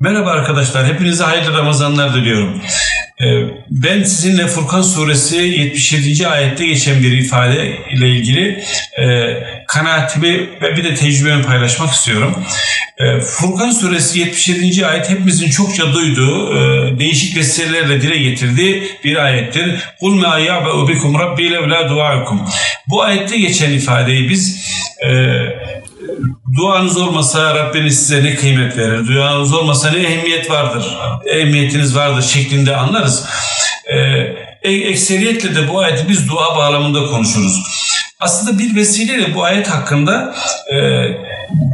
Merhaba arkadaşlar, hepinize hayırlı Ramazanlar diliyorum. Ee, ben sizinle Furkan suresi 77. ayette geçen bir ifade ile ilgili e, kanaatimi ve bir de tecrübemi paylaşmak istiyorum. E, Furkan suresi 77. ayet hepimizin çokça duyduğu, e, değişik vesilelerle dile getirdiği bir ayettir. قُلْ مَا يَعْبَعُ بِكُمْ رَبِّي لَوْلَا دُعَاكُمْ Bu ayette geçen ifadeyi biz e, duanız olmasa Rabbiniz size ne kıymet verir, duanız olmasa ne ehemmiyet vardır, ehemmiyetiniz vardır şeklinde anlarız. Ee, ekseriyetle de bu ayeti biz dua bağlamında konuşuruz. Aslında bir vesileyle bu ayet hakkında e,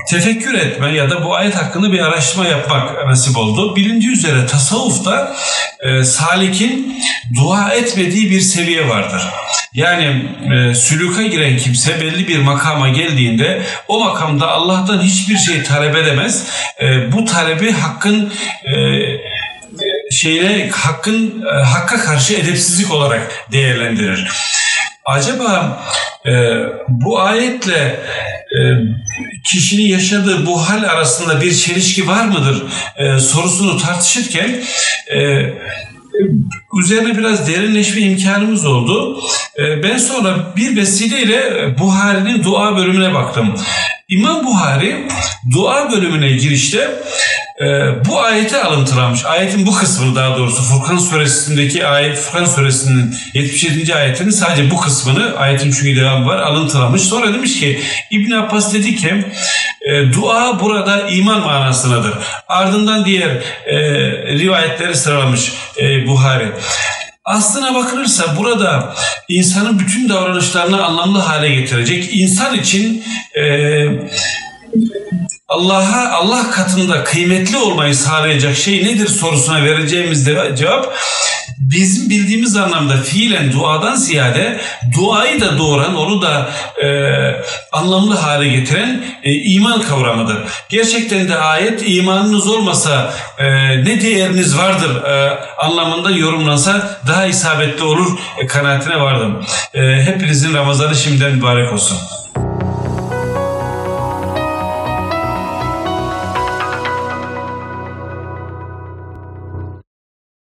tefekkür etme ya da bu ayet hakkında bir araştırma yapmak nasip oldu. Bilindiği üzere tasavvufta e, salikin dua etmediği bir seviye vardır. Yani e, sülüka giren kimse belli bir makama geldiğinde o makamda Allah'tan hiçbir şey talep edemez. E, bu talebi hakkın e, şeyine hakkın e, hakka karşı edepsizlik olarak değerlendirir. Acaba e, bu ayetle e, kişinin yaşadığı bu hal arasında bir çelişki var mıdır e, sorusunu tartışırken e, üzerine biraz derinleşme imkanımız oldu. E, ben sonra bir vesileyle Buhari'nin dua bölümüne baktım. İmam Buhari dua bölümüne girişte e, bu ayeti alıntılamış. Ayetin bu kısmını daha doğrusu Furkan suresindeki ayet Furkan suresinin 77. ayetinin sadece bu kısmını ayetin çünkü devamı var alıntılamış. Sonra demiş ki İbn Abbas dedi ki e, dua burada iman manasındadır. Ardından diğer e, rivayetleri sıralamış e, Buhari. Aslına bakılırsa burada insanın bütün davranışlarını anlamlı hale getirecek, insan için e, Allah'a Allah katında kıymetli olmayı sağlayacak şey nedir sorusuna vereceğimiz cevap bizim bildiğimiz anlamda fiilen duadan ziyade duayı da doğuran, onu da e, anlamlı hale getiren e, iman kavramıdır. Gerçekten de ayet imanınız olmasa e, ne değeriniz vardır e, anlamında yorumlansa daha isabetli olur e, kanaatine vardım. E, hepinizin Ramazanı şimdiden mübarek olsun.